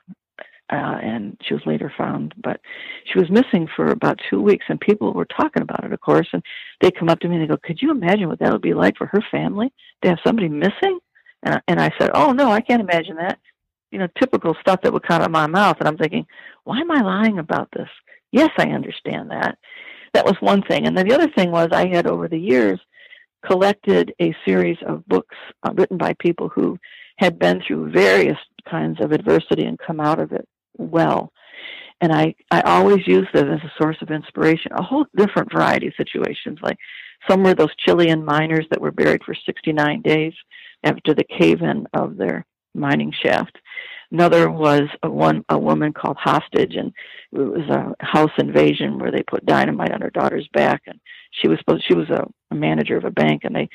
uh, and she was later found, but she was missing for about two weeks, and people were talking about it, of course, and they come up to me and they go, "Could you imagine what that would be like for her family to have somebody missing?" And I, and I said, "Oh no, I can't imagine that." You know, typical stuff that would come out of my mouth, and I'm thinking, "Why am I lying about this?" Yes, I understand that that was one thing. And then the other thing was I had over the years collected a series of books uh, written by people who had been through various kinds of adversity and come out of it well. And I, I always use them as a source of inspiration, a whole different variety of situations. Like some were those Chilean miners that were buried for 69 days after the cave in of their mining shaft. Another was a one a woman called Hostage, and it was a house invasion where they put dynamite on her daughter's back, and she was supposed she was a, a manager of a bank, and they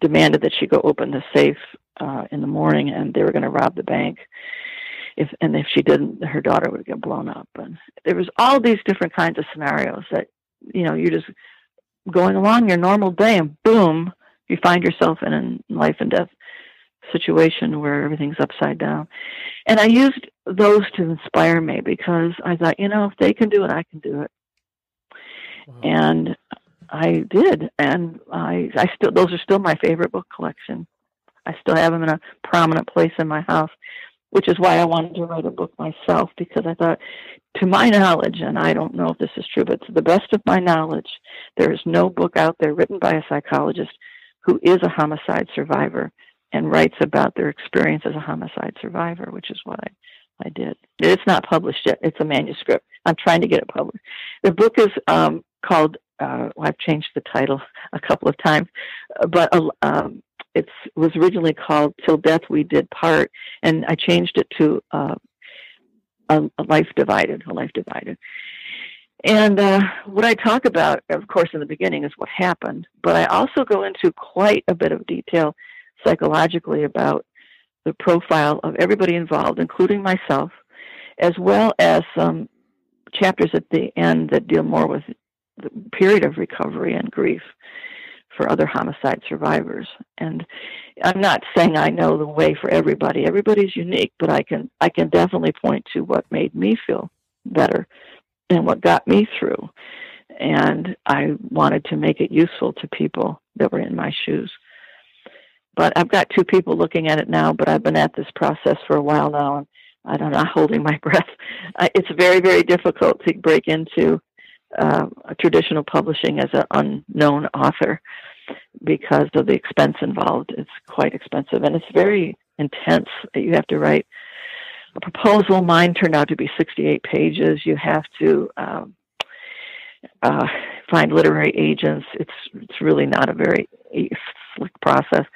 demanded that she go open the safe uh, in the morning, and they were going to rob the bank. If and if she didn't, her daughter would get blown up. And there was all these different kinds of scenarios that you know you're just going along your normal day, and boom, you find yourself in a life and death situation where everything's upside down. And I used those to inspire me because I thought, you know, if they can do it, I can do it. Wow. And I did, and I I still those are still my favorite book collection. I still have them in a prominent place in my house, which is why I wanted to write a book myself because I thought, to my knowledge, and I don't know if this is true, but to the best of my knowledge, there is no book out there written by a psychologist who is a homicide survivor and writes about their experience as a homicide survivor, which is what I, I did. It's not published yet. It's a manuscript. I'm trying to get it published. The book is um, called. Uh, well, I've changed the title a couple of times, but uh, um, it was originally called "Till Death We Did Part," and I changed it to uh, a, a, life divided, a life divided. And uh, what I talk about, of course, in the beginning is what happened, but I also go into quite a bit of detail psychologically about the profile of everybody involved, including myself, as well as some chapters at the end that deal more with the period of recovery and grief for other homicide survivors. And I'm not saying I know the way for everybody. Everybody's unique, but I can I can definitely point to what made me feel better and what got me through. And I wanted to make it useful to people that were in my shoes. But I've got two people looking at it now, but I've been at this process for a while now, and I don't know, holding my breath. It's very, very difficult to break into uh, traditional publishing as an unknown author because of the expense involved. It's quite expensive, and it's very intense. That you have to write a proposal. Mine turned out to be 68 pages. You have to um, uh, find literary agents. It's it's really not a very slick process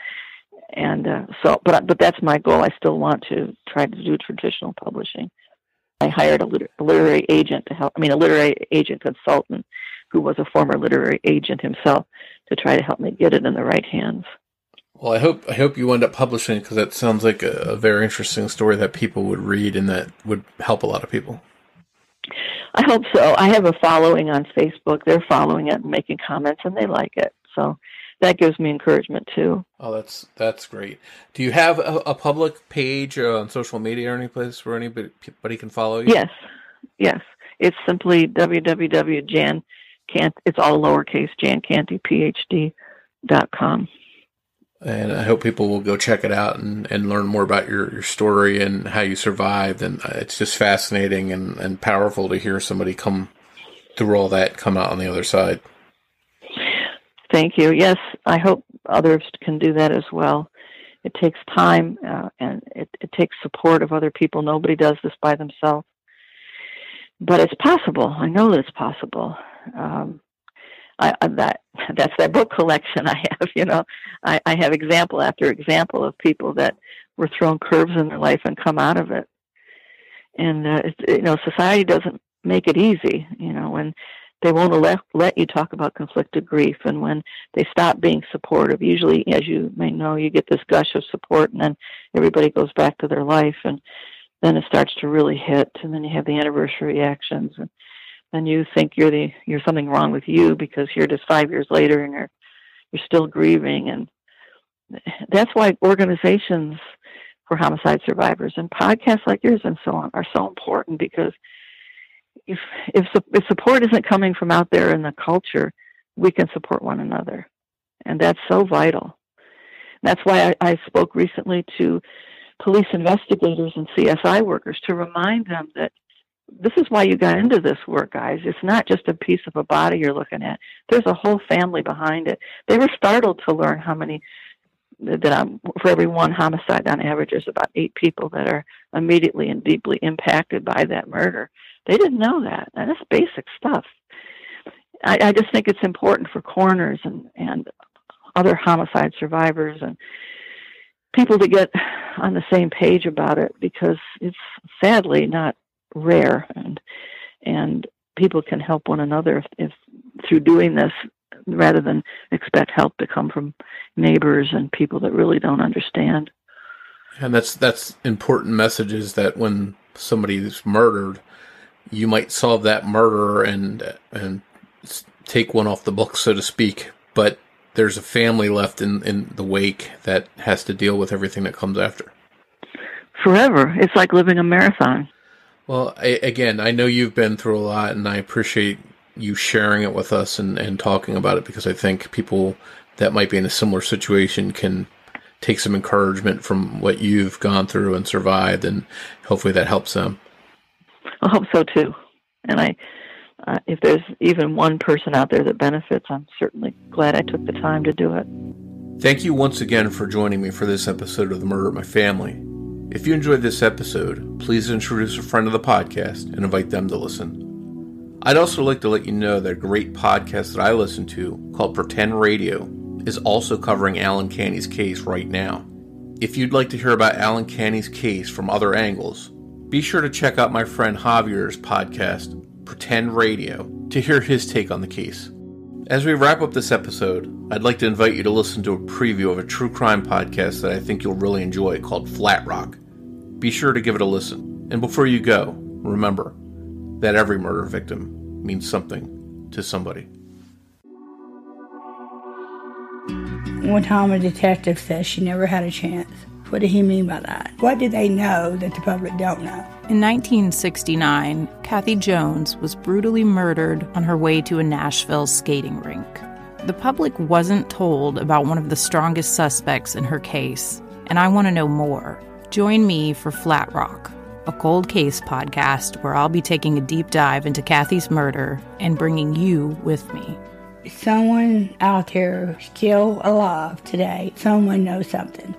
and uh, so but but that's my goal i still want to try to do traditional publishing i hired a, liter- a literary agent to help i mean a literary agent consultant who was a former literary agent himself to try to help me get it in the right hands. Well i hope i hope you end up publishing because that sounds like a, a very interesting story that people would read and that would help a lot of people. I hope so. I have a following on facebook. They're following it and making comments and they like it. So that gives me encouragement too. Oh, that's that's great. Do you have a, a public page uh, on social media or any place where anybody, anybody can follow you? Yes, yes. It's simply www.jan Cant. It's all lowercase Jan Canty PhD dot com. And I hope people will go check it out and, and learn more about your, your story and how you survived. And uh, it's just fascinating and, and powerful to hear somebody come through all that, come out on the other side. Thank you. Yes, I hope others can do that as well. It takes time uh, and it, it takes support of other people. Nobody does this by themselves, but it's possible. I know that it's possible. Um, I, I, that that's that book collection I have. You know, I, I have example after example of people that were thrown curves in their life and come out of it. And uh, it, you know, society doesn't make it easy. You know, when they won't let, let you talk about conflicted grief. And when they stop being supportive, usually, as you may know, you get this gush of support, and then everybody goes back to their life, and then it starts to really hit, and then you have the anniversary reactions, and then you think you're the you're something wrong with you because here it is five years later, and you're you're still grieving, and that's why organizations for homicide survivors and podcasts like yours and so on are so important because if if if support isn't coming from out there in the culture, we can support one another, and that's so vital. That's why I, I spoke recently to police investigators and CSI workers to remind them that this is why you got into this work, guys. It's not just a piece of a body you're looking at. There's a whole family behind it. They were startled to learn how many that I'm, for every one homicide on average, there's about eight people that are immediately and deeply impacted by that murder. They didn't know that. And that's basic stuff. I, I just think it's important for coroners and, and other homicide survivors and people to get on the same page about it because it's sadly not rare and and people can help one another if, if through doing this rather than expect help to come from neighbors and people that really don't understand. And that's that's important messages that when somebody is murdered, you might solve that murder and and take one off the book, so to speak. But there's a family left in, in the wake that has to deal with everything that comes after. Forever. It's like living a marathon. Well, I, again, I know you've been through a lot, and I appreciate you sharing it with us and, and talking about it because I think people that might be in a similar situation can take some encouragement from what you've gone through and survived, and hopefully that helps them. I hope so too. And I, uh, if there's even one person out there that benefits, I'm certainly glad I took the time to do it. Thank you once again for joining me for this episode of The Murder of My Family. If you enjoyed this episode, please introduce a friend of the podcast and invite them to listen. I'd also like to let you know that a great podcast that I listen to called Pretend Radio is also covering Alan Canty's case right now. If you'd like to hear about Alan Canty's case from other angles, be sure to check out my friend Javier's podcast, Pretend Radio, to hear his take on the case. As we wrap up this episode, I'd like to invite you to listen to a preview of a true crime podcast that I think you'll really enjoy called Flat Rock. Be sure to give it a listen. And before you go, remember that every murder victim means something to somebody. One time a detective says she never had a chance. What did he mean by that? What did they know that the public don't know? In 1969, Kathy Jones was brutally murdered on her way to a Nashville skating rink. The public wasn't told about one of the strongest suspects in her case, and I want to know more. Join me for Flat Rock, a cold case podcast where I'll be taking a deep dive into Kathy's murder and bringing you with me someone out there still alive today, someone knows something.